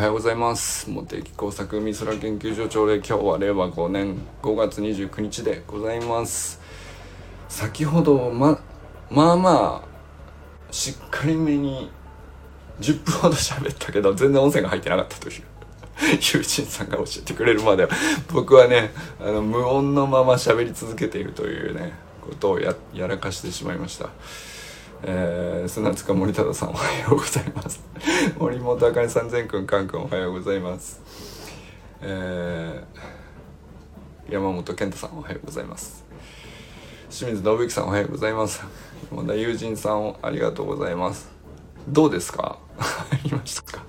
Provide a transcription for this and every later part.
はようございます。茂木工作美空研究所長で今日は令和5年5月29日でございます。先ほどままあまあしっかりめに10分ほど喋ったけど全然音声が入ってなかったという。友人さんが教えてくれるまで僕はねあの無音のまま喋り続けているというねことをやらかしてしまいました。えー、砂塚森忠さんおはようございます。森本あかねさん善くんかんくんおはようございます。えー、山本健太さんおはようございます。清水信之さんおはようございます。山田友人さんありがとうございます。どうですか？入りましたか？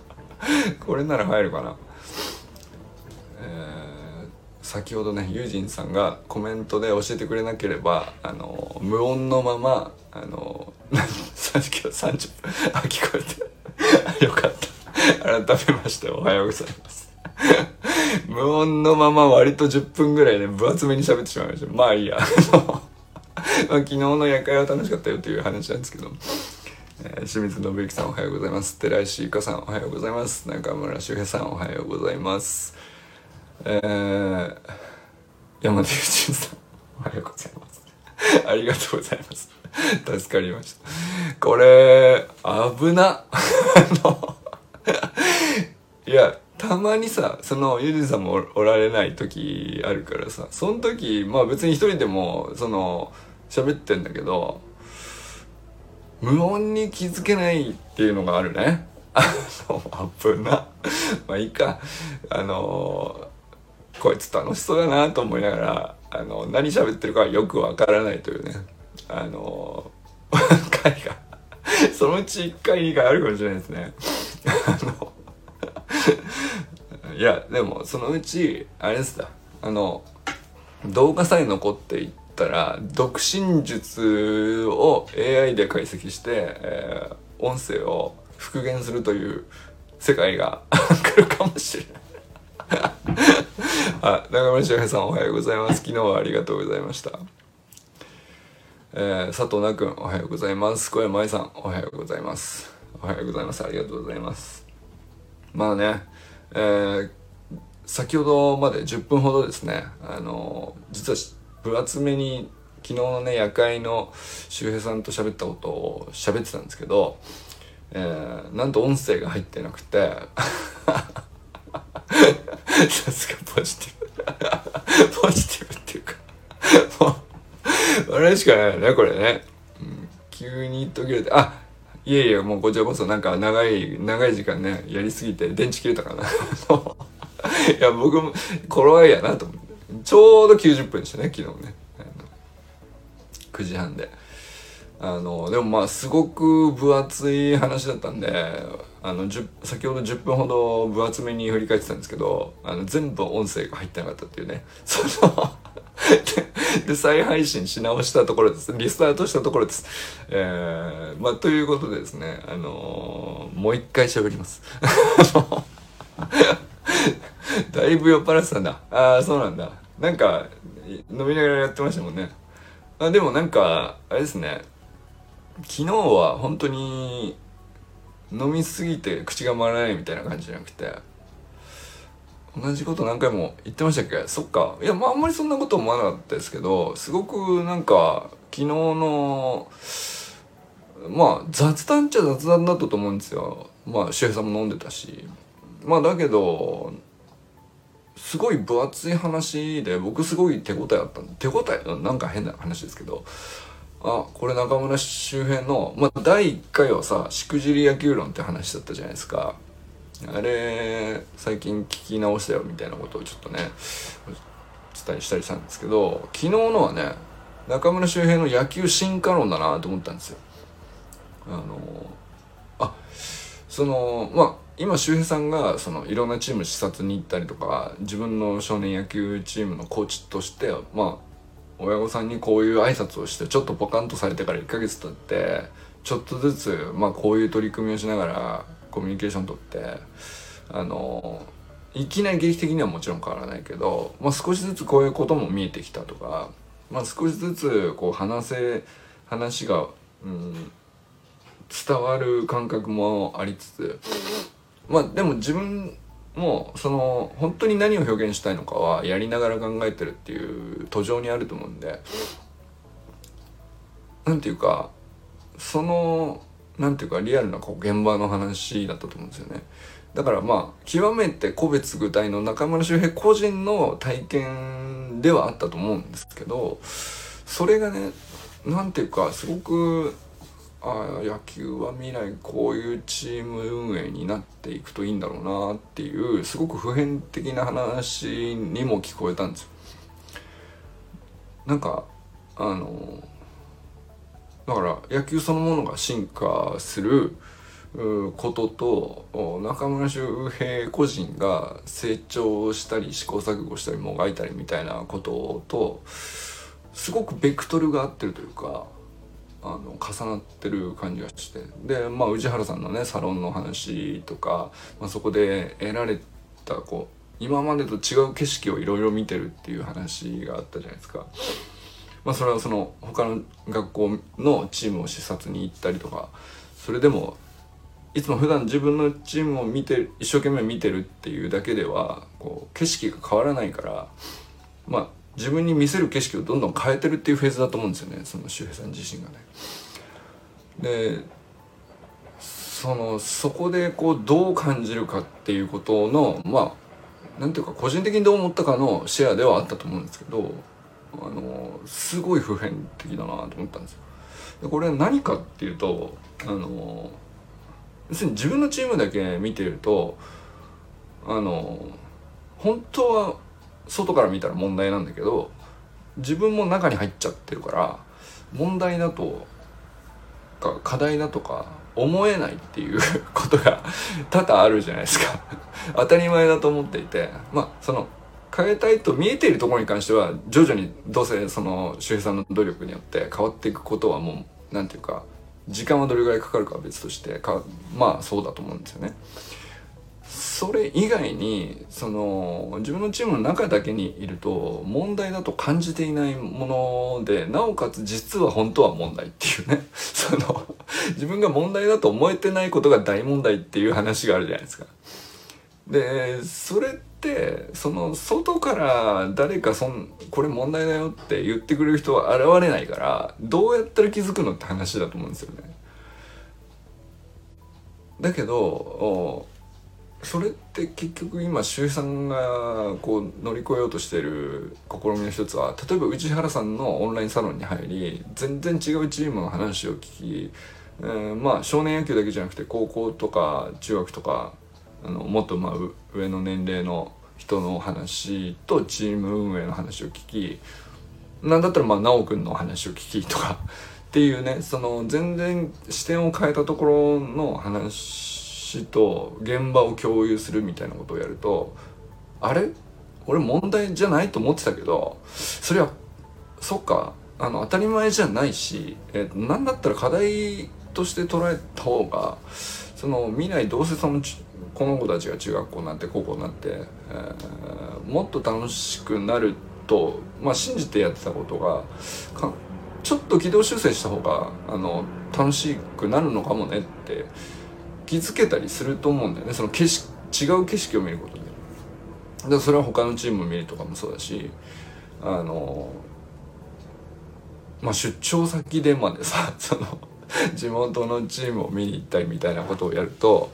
これなら入るかな？えー、先ほどねユージンさんがコメントで教えてくれなければあの無音のままあの さっきは30分。あ聞こえてよかった。改めましておはようございます。無音のまま割と10分ぐらいね分厚めに喋ってしまいました。まあいいや、昨日の夜会は楽しかったよという話なんですけど、えー、清水信之さんおはようございます。寺石ゆかさんおはようございます。中村修平さんおはようございます。えー、山田友人さんおはようございます。ありがとうございます。助かりました。これ危な。いやたまにさそのゆりさんもおられない時あるからさその時まあ別に一人でもその喋ってんだけど無音に気づけないっていうのがあるね。あの危な。まあいいか。あのこいつ楽しそうだなと思いながらあの何喋ってるかよくわからないというね。あの回が そのうち1回があるかもしれないですね。いやでもそのうちあれですだ。あの動画さえ残っていったら独身術を AI で解析して、えー、音声を復元するという世界が 来るかもしれない。あ中村翔平さんおはようございます。昨日はありがとうございました。えー、佐藤奈くんおはようございます。小山愛さんおはようございます。おはようございます。ありがとうございます。まあねえー、先ほどまで10分ほどですねあの実は分厚めに昨日のね夜会の周平さんと喋ったことを喋ってたんですけど、えー、なんと音声が入ってなくて さすがポジティブ。ポジティブっていうかもう 笑いしかないよねこれね、うん、急に途切れて。あいやいやもうこちらこそなんか長い長い時間ねやりすぎて電池切れたかな。いや僕も頃合いやなと思って。ちょうど90分でしたね昨日ね。9時半で。あのでもまあすごく分厚い話だったんであの先ほど10分ほど分厚めに振り返ってたんですけどあの全部音声が入ってなかったっていうね。その で再配信し直したところです。リスタートしたところです。えー、まあということでですねあのー、もう一回喋ります。だいぶ酔っ払ってたんだ。ああそうなんだ。なんか飲みながらやってましたもんね。あでもなんかあれですね。昨日は本当に飲みすぎて口が回らないみたいな感じじゃなくて同じこと何回も言ってましたっけ？そっか。いやまああんまりそんなこと思わなかったですけどすごくなんか昨日のまあ雑談っちゃ雑談だったと思うんですよ。まあ周平さんも飲んでたし。まあだけどすごい分厚い話で僕すごい手応えあったんで手応え？なんか変な話ですけど。あこれ中村周辺の、まあ、第1回はさしくじり野球論って話だったじゃないですか。あれ最近聞き直したよみたいなことをちょっとね伝えしたりしたんですけど昨日のはね中村周平の野球進化論だなと思ったんですよ。あのあそのまあ今周平さんがそのいろんなチーム視察に行ったりとか自分の少年野球チームのコーチとしてまあ親御さんにこういう挨拶をしてちょっとポカンとされてから1ヶ月経ってちょっとずつ、まあ、こういう取り組みをしながらコミュニケーション取ってあのいきなり劇的にはもちろん変わらないけど、まあ、少しずつこういうことも見えてきたとか、まあ、少しずつこう話せ話が、うん、伝わる感覚もありつつまあでも自分もうその本当に何を表現したいのかはやりながら考えてるっていう途上にあると思うんでなんていうかそのなんていうかリアルなこう現場の話だったと思うんですよね。だからまあ極めて個別具体の中村周平個人の体験ではあったと思うんですけどそれがねなんていうかすごくあ野球は未来こういうチーム運営になっていくといいんだろうなっていうすごく普遍的な話にも聞こえたんですよ。なんかあのだから野球そのものが進化することと中村周平個人が成長したり試行錯誤したりもがいたりみたいなこととすごくベクトルが合ってるというかあの重なってる感じがしてでまあ宇治原さんのねサロンの話とか、まあ、そこで得られたこう今までと違う景色をいろいろ見てるっていう話があったじゃないですか。まあ、それはその他の学校のチームを視察に行ったりとかそれでもいつも普段自分のチームを見て一生懸命見てるっていうだけではこう景色が変わらないからまあ自分に見せる景色をどんどん変えてるっていうフェーズだと思うんですよねその周平さん自身がね。でそのそこでこうどう感じるかっていうことのまあなんていうか個人的にどう思ったかのシェアではあったと思うんですけどあのすごい普遍的だなと思ったんですよ。でこれは何かっていうとあの要するに自分のチームだけ見てるとあの本当は外から見たら問題なんだけど自分も中に入っちゃってるから問題だとか課題だとか思えないっていう ことが多々あるじゃないですか当たり前だと思っていてまあその変えたいと見えているところに関しては徐々にどうせその周平さんの努力によって変わっていくことはもう何て言うか時間はどれぐらいかかるかは別としてかまあそうだと思うんですよね。それ以外にその自分のチームの中だけにいると問題だと感じていないものでなおかつ実は本当は問題っていうね その自分が問題だと思えてないことが大問題っていう話があるじゃないですか。でそれってその外から誰かそんこれ問題だよって言ってくれる人は現れないからどうやったら気づくのって話だと思うんですよね。だけどそれって結局今周さんがこう乗り越えようとしてる試みの一つは例えば内原さんのオンラインサロンに入り全然違うチームの話を聞き、えー、まあ少年野球だけじゃなくて高校とか中学とかあのもっとまあ上の年齢の人のお話とチーム運営の話を聞きなんだったらまあ修くんの話を聞きとかっていうねその全然視点を変えたところの話と現場を共有するみたいなことをやるとあれ？俺問題じゃないと思ってたけどそれはそっかあの当たり前じゃないし、えー、何だったら課題として捉えた方がその未来どうせそのこの子たちが中学校になって高校になって、えー、もっと楽しくなると、まあ、信じてやってたことがちょっと軌道修正した方があの楽しくなるのかもねって気づけたりすると思うんだよね。その景色違う景色を見ることで。だからそれは他のチームを見るとかもそうだしあのまあ出張先でまでさその地元のチームを見に行ったりみたいなことをやると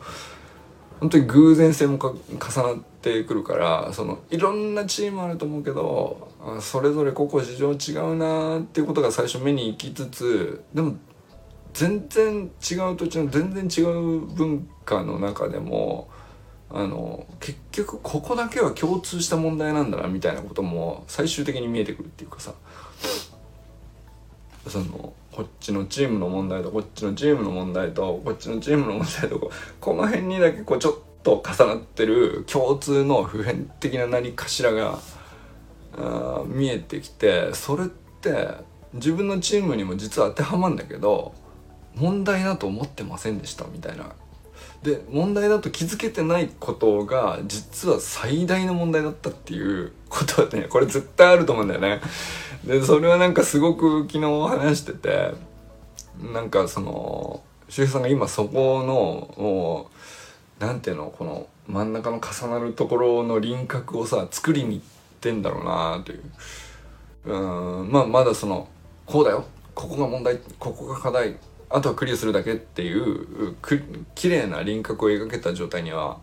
本当に偶然性も重なってくるからそのいろんなチームあると思うけどそれぞれ個々事情違うなっていうことが最初目に行きつつでも全然違う土地の全然違う文化の中でもあの結局ここだけは共通した問題なんだなみたいなことも最終的に見えてくるっていうかさ。そのこっちのチームの問題とこっちのチームの問題とこっちのチームの問題とこの辺にだけこうちょっと重なってる共通の普遍的な何かしらがあ見えてきてそれって自分のチームにも実は当てはまるんだけど問題だと思ってませんでしたみたいなで問題だと気づけてないことが実は最大の問題だったっていうことはねこれ絶対あると思うんだよね。でそれはなんかすごく昨日話しててなんかその周平さんが今そこのもうなんていうのこの真ん中の重なるところの輪郭をさ作りにいってんだろうなという。うんまあまだそのこうだよ。ここが問題ここが課題。あとはクリアするだけっていうく綺麗な輪郭を描けた状態には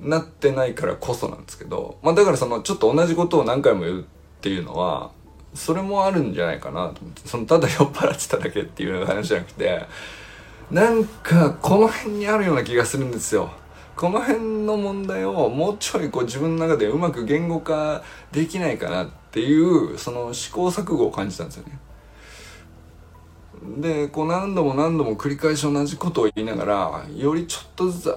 なってないからこそなんですけど、まあ、だからそのちょっと同じことを何回も言うっていうのはそれもあるんじゃないかなと思ってそのただ酔っ払ってただけっていう話じゃなくてなんかこの辺にあるような気がするんですよ。この辺の問題をもうちょいこう自分の中でうまく言語化できないかなっていうその試行錯誤を感じたんですよね。でこう何度も何度も繰り返し同じことを言いながらよりちょっとずつ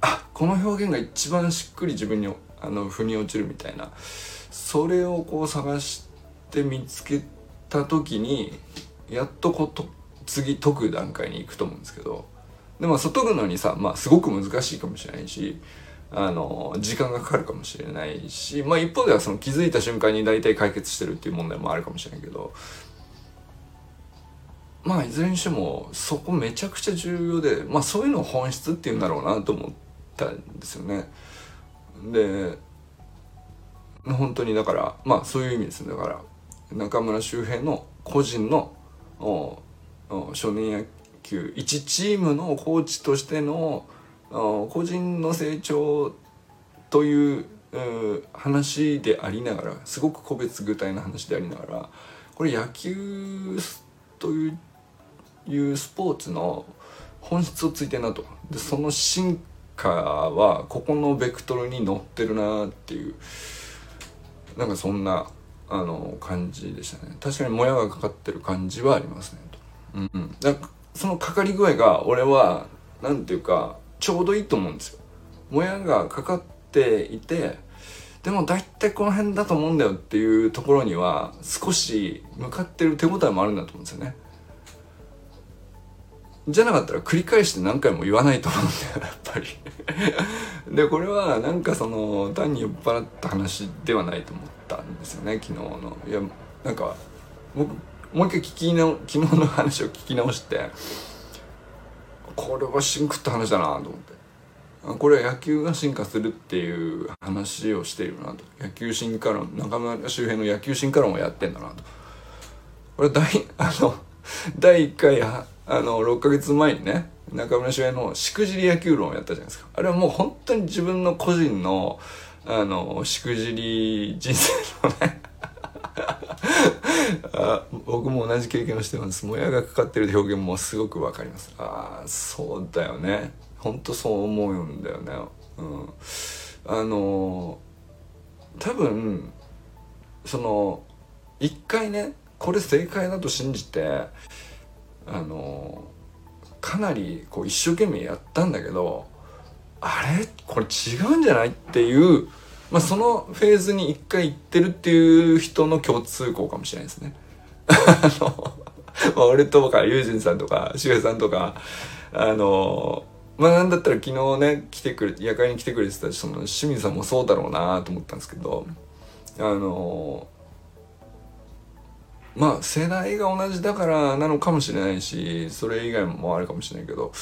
あこの表現が一番しっくり自分にあの腑に落ちるみたいなそれをこう探して見つけた時にやっとこと次解く段階に行くと思うんですけどでも解くのにさ、まあ、すごく難しいかもしれないしあの時間がかかるかもしれないし、まあ、一方ではその気づいた瞬間に大体解決してるっていう問題もあるかもしれないけどまあいずれにしてもそこめちゃくちゃ重要で、まあ、そういうのを本質っていうんだろうなと思ったんですよね。で本当にだからまあそういう意味ですねだから中村周平の個人の少年野球1チームのコーチとしての個人の成長という話でありながらすごく個別具体の話でありながらこれ野球といういうスポーツの本質をついてるなと。でその進化はここのベクトルに乗ってるなっていうなんかそんなあの感じでしたね。確かにもやがかかってる感じはありますね。と、うんうん、だそのかかり具合が俺は何ていうかちょうどいいと思うんですよ。もやがかかっていてでも大体この辺だと思うんだよっていうところには少し向かってる手応えもあるんだと思うんですよね。じゃなかったら繰り返して何回も言わないと思うんだよやっぱり。でこれはなんかその単に酔っ払った話ではないと思ったんですよね昨日の。いやなんか僕もう一回聞き直 昨日の話を聞き直してこれはシンクった話だなと思って。これは野球が進化するっていう話をしているなと。野球進化論中村周辺の野球進化論をやってんだなと。これ大あの第1回あの6ヶ月前にね中村周平のしくじり野球論をやったじゃないですか。あれはもう本当に自分の個人のあのしくじり人生のね あ僕も同じ経験をしてます。もやがかかってる表現もすごくわかります。ああそうだよね。ほんとそう思うんだよね。うん。あの多分その一回ねこれ正解だと信じてあのかなりこう一生懸命やったんだけどあれ？これ違うんじゃない？っていう、まあ、そのフェーズに一回行ってるっていう人の共通項かもしれないですね。あの、まあ、俺とかユージンさんとかシュさんとかあのまあなんだったら昨日ね来てくれ夜会に来てくれてたその清水さんもそうだろうなと思ったんですけどあのまあ世代が同じだからなのかもしれないしそれ以外もあるかもしれないけど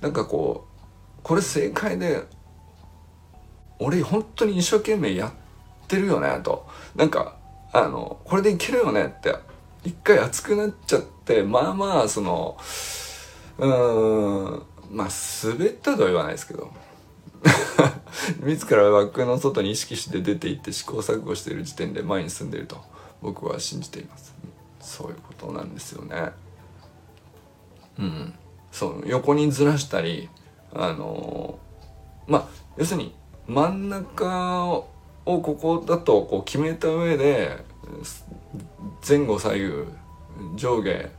なんかこうこれ正解で俺本当に一生懸命やってるよねとなんかあのこれでいけるよねって一回熱くなっちゃってまあまあそのうーんまあ滑ったとは言わないですけど 自ら枠の外に意識して出ていって試行錯誤している時点で前に進んでいると僕は信じています。そういうことなんですよねうんそう横にずらしたりあのまあ要するに真ん中をここだとこう決めた上で前後左右上下、え、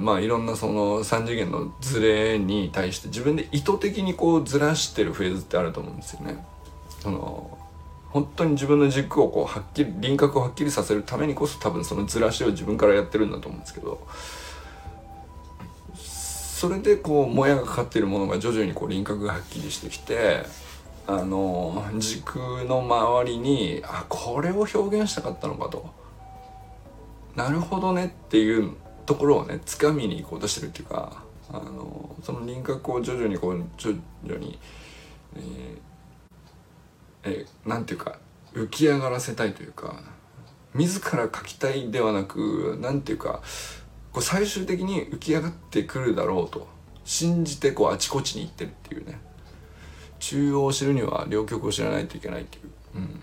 まあいろんなその3次元のズレに対して自分で意図的にこうずらしてるフェーズってあると思うんですよね。その本当に自分の軸をこうはっきり輪郭をはっきりさせるためにこそ多分そのずらしを自分からやってるんだと思うんですけどそれでこうもやがかかっているものが徐々にこう輪郭がはっきりしてきてあの軸の周りにあこれを表現したかったのかと。なるほどねっていうところをね掴みに行こうとしてるっていうかあのその輪郭を徐々にこう徐々に、えー、えー、ていうか浮き上がらせたいというか自ら描きたいではなくなんていうかこう最終的に浮き上がってくるだろうと信じてこうあちこちに行ってるっていうね。中央を知るには両極を知らないといけないっていう、うん、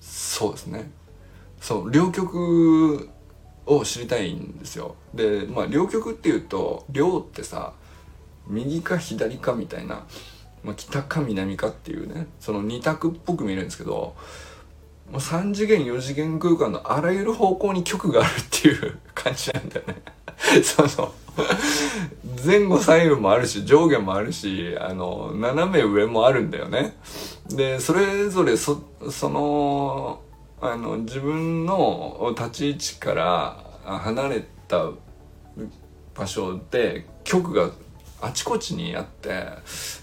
そうですね。そう両極を知りたいんですよ。でまあ両極っていうと両ってさ右か左かみたいな、まあ、北か南かっていうねその二択っぽく見えるんですけどもう3次元4次元空間のあらゆる方向に極があるっていう 感じなんだよね。その前後左右もあるし上下もあるしあの斜め上もあるんだよね。でそれぞれそそのあの自分の立ち位置から離れた場所で局があちこちにあって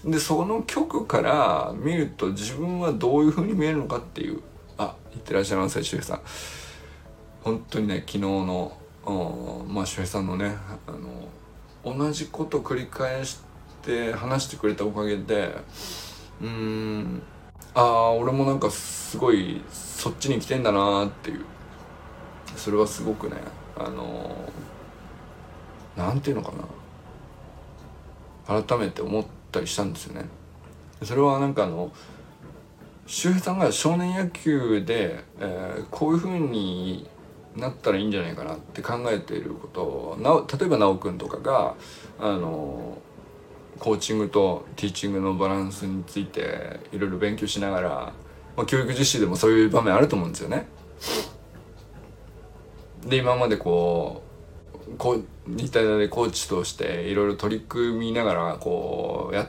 でその局から見ると自分はどういう風に見えるのかっていうあいってらっしゃいませ周平さん。本当にね昨日のまあ周平さんのねあの同じこと繰り返して話してくれたおかげでうんああ俺もなんかすごいそっちに来てんだなっていう。それはすごくねあのなんていうのかな。改めて思ったりしたんですよねそれはなんかあの周平さんが少年野球で、えー、こういうふうになったらいいんじゃないかなって考えていることをな例えば修くんとかがあのコーチングとティーチングのバランスについていろいろ勉強しながら、まあ、教育実習でもそういう場面あると思うんですよね。で今までこうこう日体大でコーチとしていろいろ取り組みながらこうやっ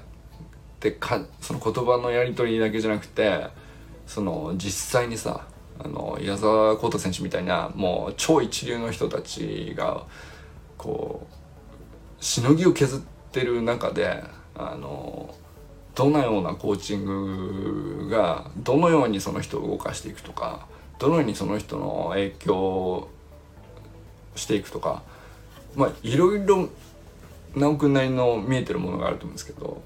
てかその言葉のやり取りだけじゃなくてその実際にさあの矢沢浩太選手みたいなもう超一流の人たちがこうしのぎを削ってる中であのどのようなコーチングがどのようにその人を動かしていくとかどのようにその人の影響をしていくとかまあいろいろ直くんなりの見えてるものがあると思うんですけど、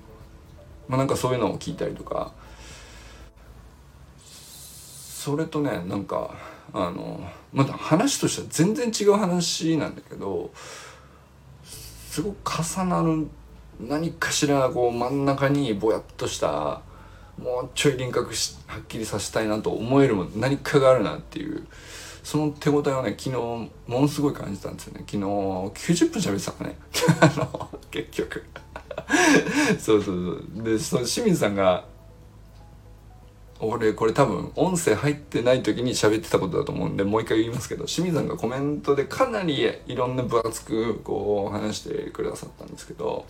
まあ、なんかそういうのを聞いたりとかそれとねなんかあのまだ話としては全然違う話なんだけどすごく重なる何かしらこう真ん中にぼやっとしたもうちょい輪郭しはっきりさせたいなと思えるも何かがあるなっていうその手応えをね昨日ものすごい感じたんですよね。昨日90分喋ってたかね。あの結局。そうそうそう。でその清水さんが俺これ多分音声入ってない時に喋ってたことだと思うんでもう一回言いますけど清水さんがコメントでかなりいろんな分厚くこう話してくださったんですけど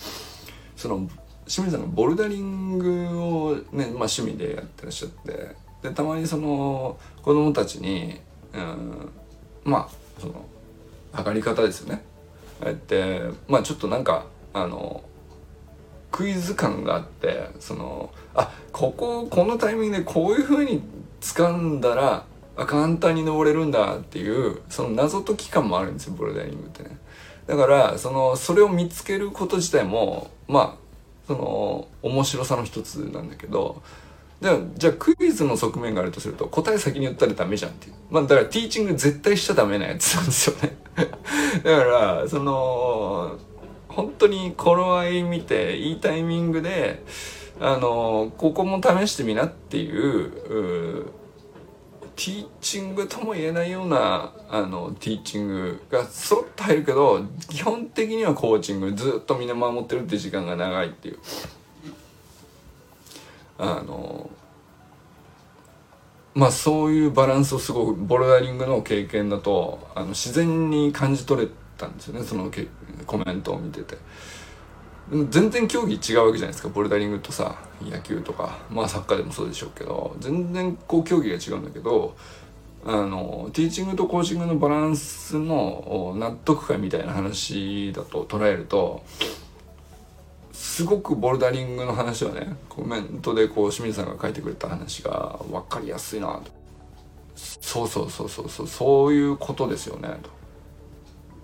その清水さんがボルダリングをね、まあ、趣味でやってらっしゃってでたまにその子供たちに、うん、まあその上がり方ですよね。やってまあちょっとなんかあのクイズ感があってそのあこここのタイミングでこういう風に掴んだらあ簡単に登れるんだっていうその謎解き感もあるんですよボルダリングってね。だからそのそれを見つけること自体もまあその面白さの一つなんだけどじゃあじゃあクイズの側面があるとすると答え先に言ったらダメじゃんっていう。まあだからティーチング絶対しちゃダメなやつなんですよね。だからその本当に頃合い見ていいタイミングであのここも試してみなっていうティーチングとも言えないようなあのティーチングが揃って入るけど基本的にはコーチングずっとみんな守ってるって時間が長いっていう。あのまあそういうバランスをすごくボルダリングの経験だとあの自然に感じ取れたんですよねそのコメントを見てて。全然競技違うわけじゃないですかボルダリングとさ野球とかまあサッカーでもそうでしょうけど全然こう競技が違うんだけどあのティーチングとコーチングのバランスの納得感みたいな話だと捉えるとすごくボルダリングの話はねコメントでこう清水さんが書いてくれた話が分かりやすいなと。そうそうそうそうそう。そういうことですよね。と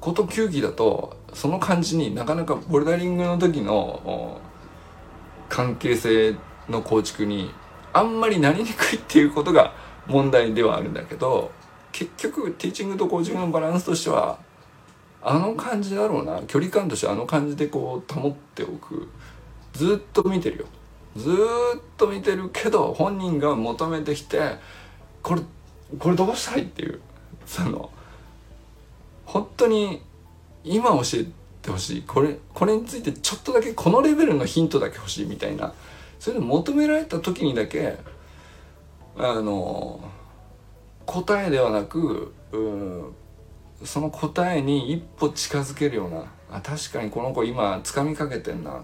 こと球技だとその感じになかなかボルダリングの時の関係性の構築にあんまりなりにくいっていうことが問題ではあるんだけど結局ティーチングとコーチングのバランスとしてはあの感じだろうな。距離感としてあの感じでこう保っておく。ずっと見てるよ。ずっと見てるけど本人が求めてきてこれこれどうしたいっていう。その本当に今教えてほしい。これこれについてちょっとだけこのレベルのヒントだけ欲しいみたいな。それで求められた時にだけあの答えではなくその答えに一歩近づけるようなあ確かにこの子今つかみかけてんな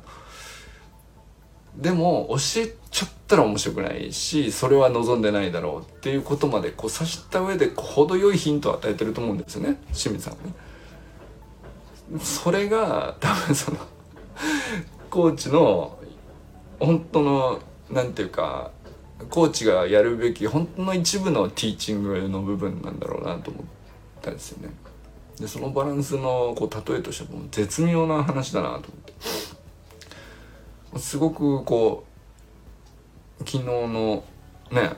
でも教えちゃったら面白くないしそれは望んでないだろうっていうことまでこう察した上で程よいヒントを与えてると思うんですよね清水さんはね。それが多分そのコーチの本当のなんていうかコーチがやるべき本当の一部のティーチングの部分なんだろうなと思ったんですよね。でそのバランスのこう例えとしても絶妙な話だなと思って。すごくこう昨日のね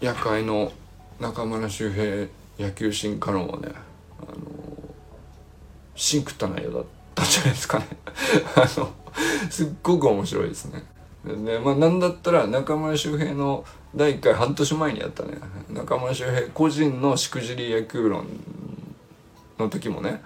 夜会の中村周平野球進化論はねあのシンクった内容だったんじゃないですかね。あのすっごく面白いですね。でまあなんだったら中村周平の第1回半年前にやったね。中村周平個人のしくじり野球論の時もね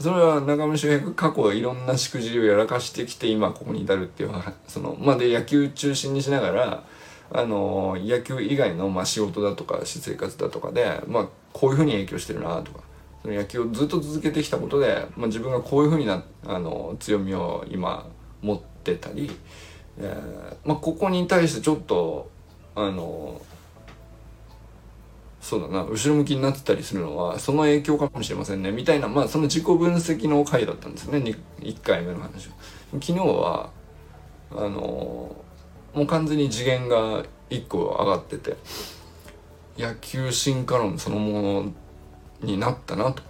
それは中村周平が過去いろんなしくじりをやらかしてきて今ここに至るっていうそのまあで野球中心にしながらあの野球以外のまあ仕事だとか私生活だとかでまあこういうふうに影響してるなとかその野球をずっと続けてきたことで、まあ、自分がこういうふうになあの強みを今持ってたり、えーまあ、ここに対してちょっとあのそうだな。後ろ向きになってたりするのはその影響かもしれませんね。みたいなまあその自己分析の回だったんですよね。1回目の話は。昨日はあのもう完全に次元が1個上がってて野球進化論そのものになったなと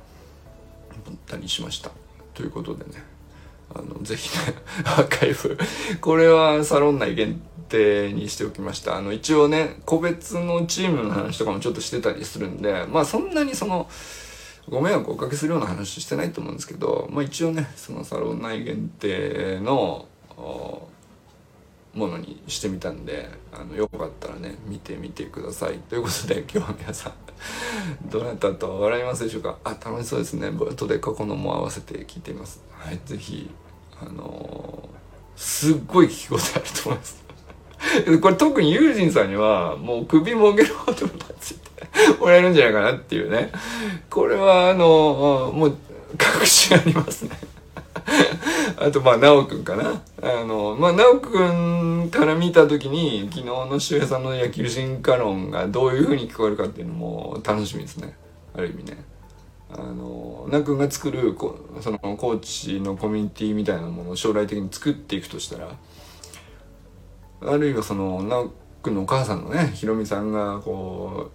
思ったりしました。ということでね。あのぜひね アーカイブ。これはサロン内限定にしておきました。あの一応ね個別のチームの話とかもちょっとしてたりするんでまあそんなにそのご迷惑をおかけするような話してないと思うんですけど、まあ、一応ねそのサロン内限定のものにしてみたんであのよかったらね見てみてください。ということで今日は皆さん どなたと笑いますでしょうか？あ楽しそうですね。後で過去のも合わせて聞いてみます。はい是非あのー、すっごい聞き応えあると思います。これ特にユージンさんにはもう首もげるほどついてもらえるんじゃないかなっていうね。これはあのもう確信ありますね。あとまあ直くんかな。あのまあ直くんから見た時に昨日の周平さんの野球進化論がどういうふうに聞こえるかっていうのも楽しみですね。ある意味ね。あの直くんが作るこそのコーチのコミュニティみたいなものを将来的に作っていくとしたらあるいはその直くんのお母さんのねひろみさんがこ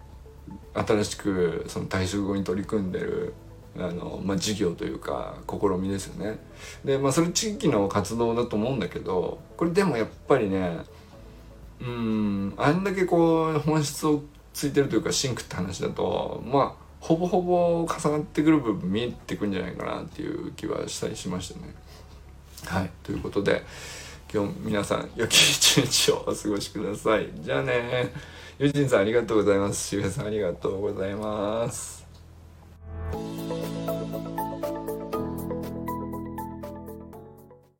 う新しくその退職後に取り組んでるあの、まあ、事業というか試みですよね。でまあそれ地域の活動だと思うんだけどこれでもやっぱりねうんあんだけこう本質をついてるというかシンクって話だとまあほぼほぼ重なってくる部分見えてくんじゃないかなっていう気はしたりしましたね。はいということで今日皆さん良き一日をお過ごしください。じゃあね。ユジンさんありがとうございます。渋谷さんありがとうございます。